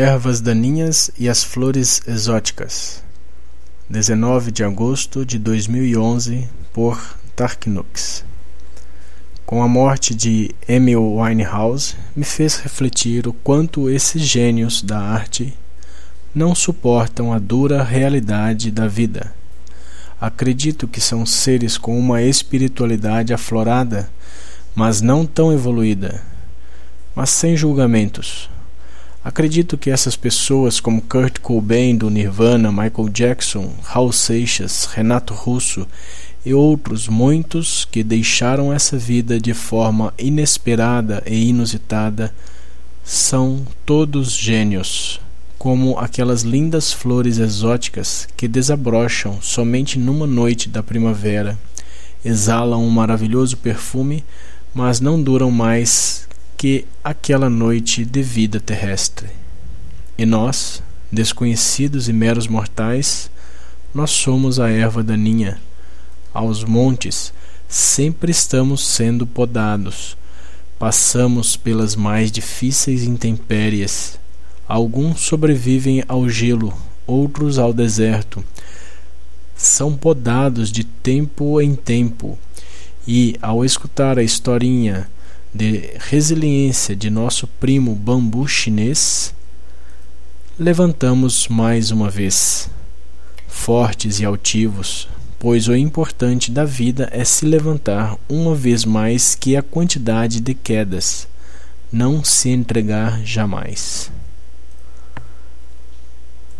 Ervas daninhas e as flores exóticas. 19 de agosto de 2011 por Tarknux. Com a morte de Emil Winehouse, me fez refletir o quanto esses gênios da arte não suportam a dura realidade da vida. Acredito que são seres com uma espiritualidade aflorada, mas não tão evoluída, mas sem julgamentos Acredito que essas pessoas, como Kurt Cobain do Nirvana, Michael Jackson, Raul Seixas, Renato Russo e outros muitos que deixaram essa vida de forma inesperada e inusitada, são todos gênios, como aquelas lindas flores exóticas que desabrocham somente numa noite da primavera, exalam um maravilhoso perfume, mas não duram mais que aquela noite de vida terrestre. E nós, desconhecidos e meros mortais, nós somos a erva daninha. Aos montes sempre estamos sendo podados. Passamos pelas mais difíceis intempéries. Alguns sobrevivem ao gelo, outros ao deserto. São podados de tempo em tempo. E ao escutar a historinha de resiliência de nosso primo bambu chinês, levantamos mais uma vez, fortes e altivos, pois o importante da vida é se levantar uma vez mais que a quantidade de quedas, não se entregar jamais.